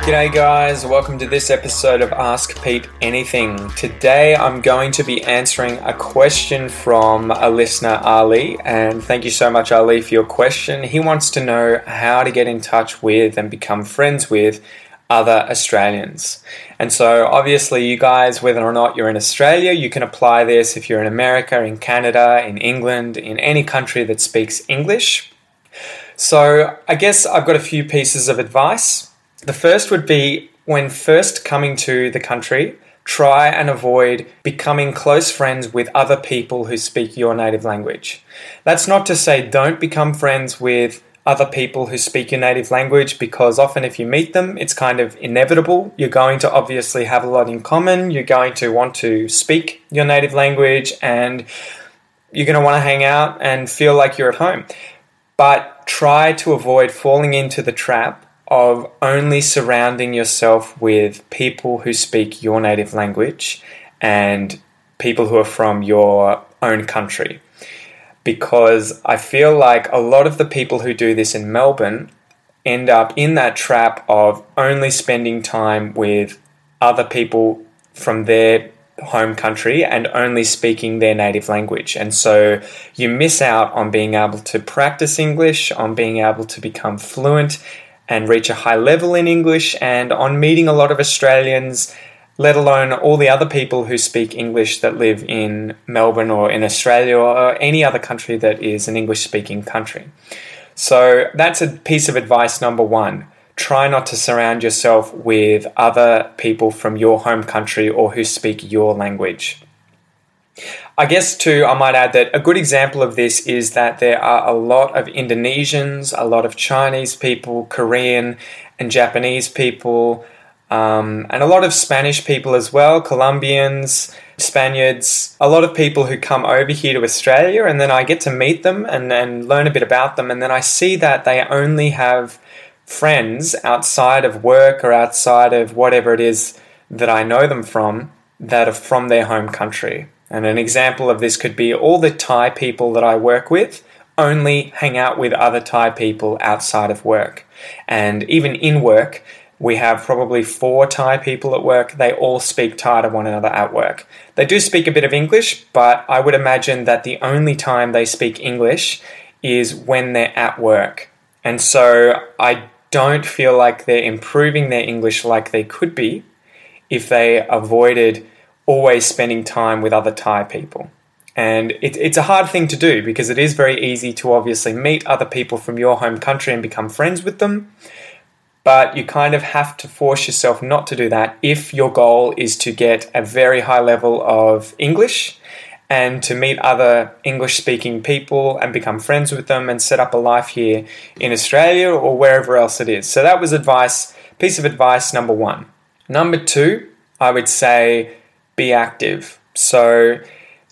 G'day, guys. Welcome to this episode of Ask Pete Anything. Today, I'm going to be answering a question from a listener, Ali. And thank you so much, Ali, for your question. He wants to know how to get in touch with and become friends with other Australians. And so, obviously, you guys, whether or not you're in Australia, you can apply this if you're in America, in Canada, in England, in any country that speaks English. So, I guess I've got a few pieces of advice. The first would be when first coming to the country, try and avoid becoming close friends with other people who speak your native language. That's not to say don't become friends with other people who speak your native language because often if you meet them, it's kind of inevitable. You're going to obviously have a lot in common. You're going to want to speak your native language and you're going to want to hang out and feel like you're at home. But try to avoid falling into the trap of only surrounding yourself with people who speak your native language and people who are from your own country. Because I feel like a lot of the people who do this in Melbourne end up in that trap of only spending time with other people from their home country and only speaking their native language. And so you miss out on being able to practice English, on being able to become fluent and reach a high level in English, and on meeting a lot of Australians, let alone all the other people who speak English that live in Melbourne or in Australia or any other country that is an English speaking country. So that's a piece of advice number one. Try not to surround yourself with other people from your home country or who speak your language. I guess, too, I might add that a good example of this is that there are a lot of Indonesians, a lot of Chinese people, Korean and Japanese people, um, and a lot of Spanish people as well, Colombians, Spaniards, a lot of people who come over here to Australia, and then I get to meet them and, and learn a bit about them, and then I see that they only have friends outside of work or outside of whatever it is that I know them from that are from their home country. And an example of this could be all the Thai people that I work with only hang out with other Thai people outside of work. And even in work, we have probably four Thai people at work. They all speak Thai to one another at work. They do speak a bit of English, but I would imagine that the only time they speak English is when they're at work. And so I don't feel like they're improving their English like they could be if they avoided always spending time with other Thai people. And it, it's a hard thing to do because it is very easy to obviously meet other people from your home country and become friends with them. But you kind of have to force yourself not to do that if your goal is to get a very high level of English and to meet other English speaking people and become friends with them and set up a life here in Australia or wherever else it is. So that was advice, piece of advice number one. Number two, I would say be active. So,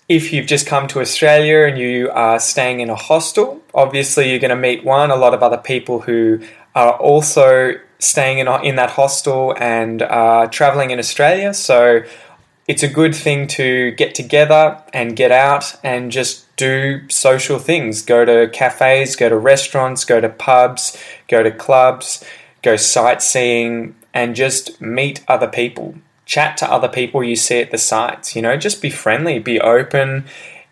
if you've just come to Australia and you are staying in a hostel, obviously you're going to meet one, a lot of other people who are also staying in, in that hostel and are traveling in Australia. So, it's a good thing to get together and get out and just do social things. Go to cafes, go to restaurants, go to pubs, go to clubs, go sightseeing, and just meet other people chat to other people you see at the sites. You know, just be friendly, be open.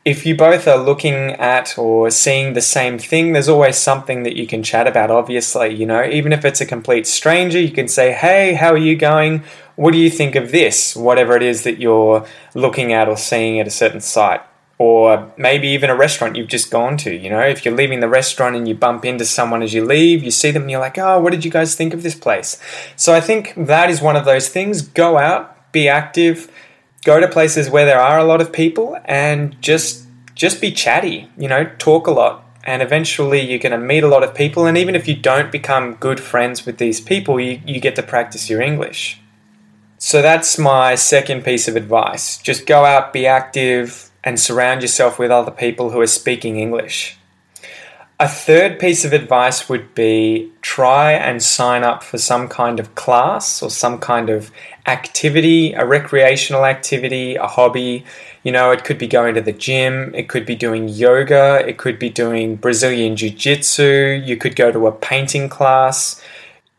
If you both are looking at or seeing the same thing, there's always something that you can chat about, obviously. You know, even if it's a complete stranger, you can say, Hey, how are you going? What do you think of this? Whatever it is that you're looking at or seeing at a certain site or maybe even a restaurant you've just gone to. You know, if you're leaving the restaurant and you bump into someone as you leave, you see them and you're like, oh, what did you guys think of this place? So I think that is one of those things. Go out, be active, go to places where there are a lot of people, and just just be chatty. You know, talk a lot. And eventually, you're going to meet a lot of people. And even if you don't become good friends with these people, you, you get to practice your English. So that's my second piece of advice. Just go out, be active, and surround yourself with other people who are speaking English. A third piece of advice would be try and sign up for some kind of class or some kind of activity, a recreational activity, a hobby. You know, it could be going to the gym, it could be doing yoga, it could be doing Brazilian Jiu Jitsu, you could go to a painting class.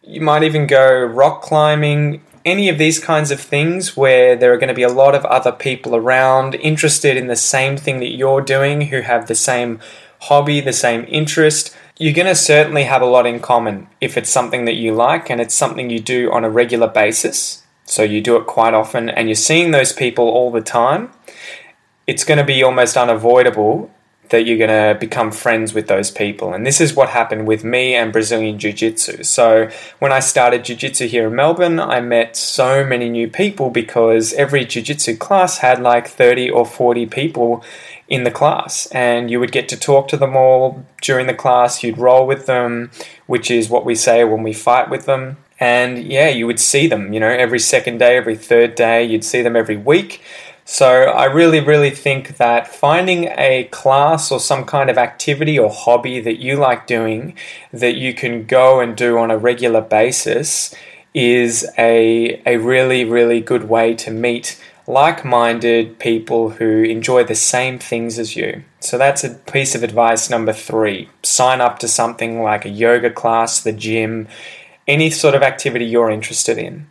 You might even go rock climbing, any of these kinds of things where there are going to be a lot of other people around interested in the same thing that you're doing who have the same hobby, the same interest. You're going to certainly have a lot in common if it's something that you like and it's something you do on a regular basis. So you do it quite often and you're seeing those people all the time. It's going to be almost unavoidable that you're going to become friends with those people. And this is what happened with me and Brazilian Jiu Jitsu. So, when I started Jiu Jitsu here in Melbourne, I met so many new people because every Jiu Jitsu class had like 30 or 40 people in the class. And you would get to talk to them all during the class, you'd roll with them, which is what we say when we fight with them. And yeah, you would see them, you know, every second day, every third day, you'd see them every week. So I really, really think that finding a class or some kind of activity or hobby that you like doing that you can go and do on a regular basis is a, a really, really good way to meet like minded people who enjoy the same things as you. So that's a piece of advice number three. Sign up to something like a yoga class, the gym, any sort of activity you're interested in.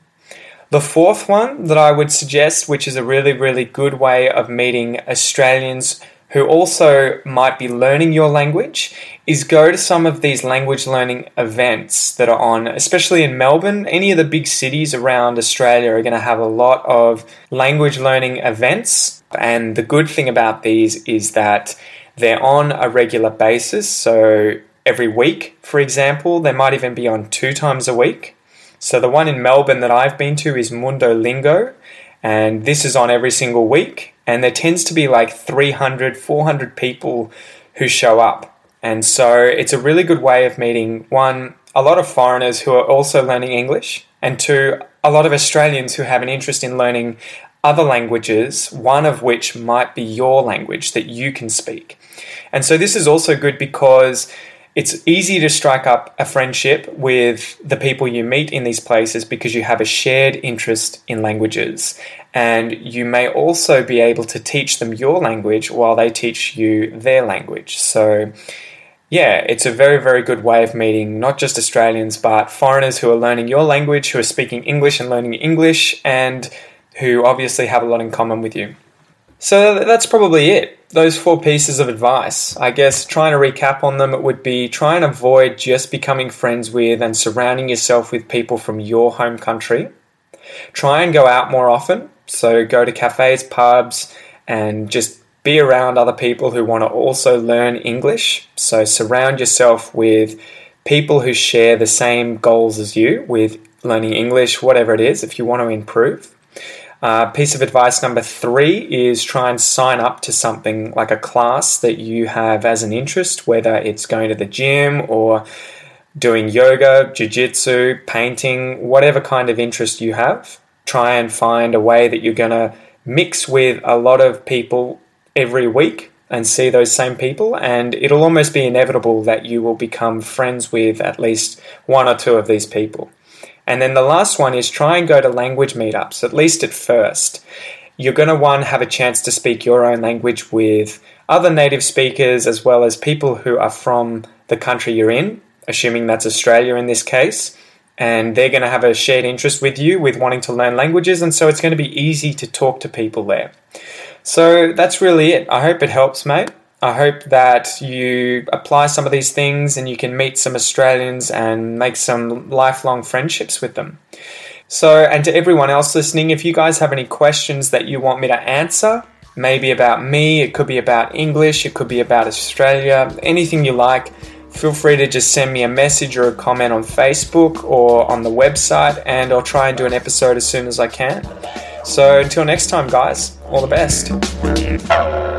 The fourth one that I would suggest, which is a really, really good way of meeting Australians who also might be learning your language, is go to some of these language learning events that are on, especially in Melbourne. Any of the big cities around Australia are going to have a lot of language learning events. And the good thing about these is that they're on a regular basis. So every week, for example, they might even be on two times a week. So the one in Melbourne that I've been to is Mundo Lingo, and this is on every single week. And there tends to be like 300, 400 people who show up. And so it's a really good way of meeting one, a lot of foreigners who are also learning English, and two, a lot of Australians who have an interest in learning other languages, one of which might be your language that you can speak. And so this is also good because it's easy to strike up a friendship with the people you meet in these places because you have a shared interest in languages. And you may also be able to teach them your language while they teach you their language. So, yeah, it's a very, very good way of meeting not just Australians, but foreigners who are learning your language, who are speaking English and learning English, and who obviously have a lot in common with you. So that's probably it. Those four pieces of advice. I guess trying to recap on them, it would be try and avoid just becoming friends with and surrounding yourself with people from your home country. Try and go out more often. So go to cafes, pubs, and just be around other people who want to also learn English. So surround yourself with people who share the same goals as you with learning English, whatever it is, if you want to improve. Uh, piece of advice number three is try and sign up to something like a class that you have as an interest, whether it's going to the gym or doing yoga, jiu jitsu, painting, whatever kind of interest you have. Try and find a way that you're going to mix with a lot of people every week and see those same people, and it'll almost be inevitable that you will become friends with at least one or two of these people. And then the last one is try and go to language meetups, at least at first. You're going to, one, have a chance to speak your own language with other native speakers as well as people who are from the country you're in, assuming that's Australia in this case. And they're going to have a shared interest with you with wanting to learn languages, and so it's going to be easy to talk to people there. So that's really it. I hope it helps, mate. I hope that you apply some of these things and you can meet some Australians and make some lifelong friendships with them. So, and to everyone else listening, if you guys have any questions that you want me to answer, maybe about me, it could be about English, it could be about Australia, anything you like, feel free to just send me a message or a comment on Facebook or on the website, and I'll try and do an episode as soon as I can. So, until next time, guys, all the best.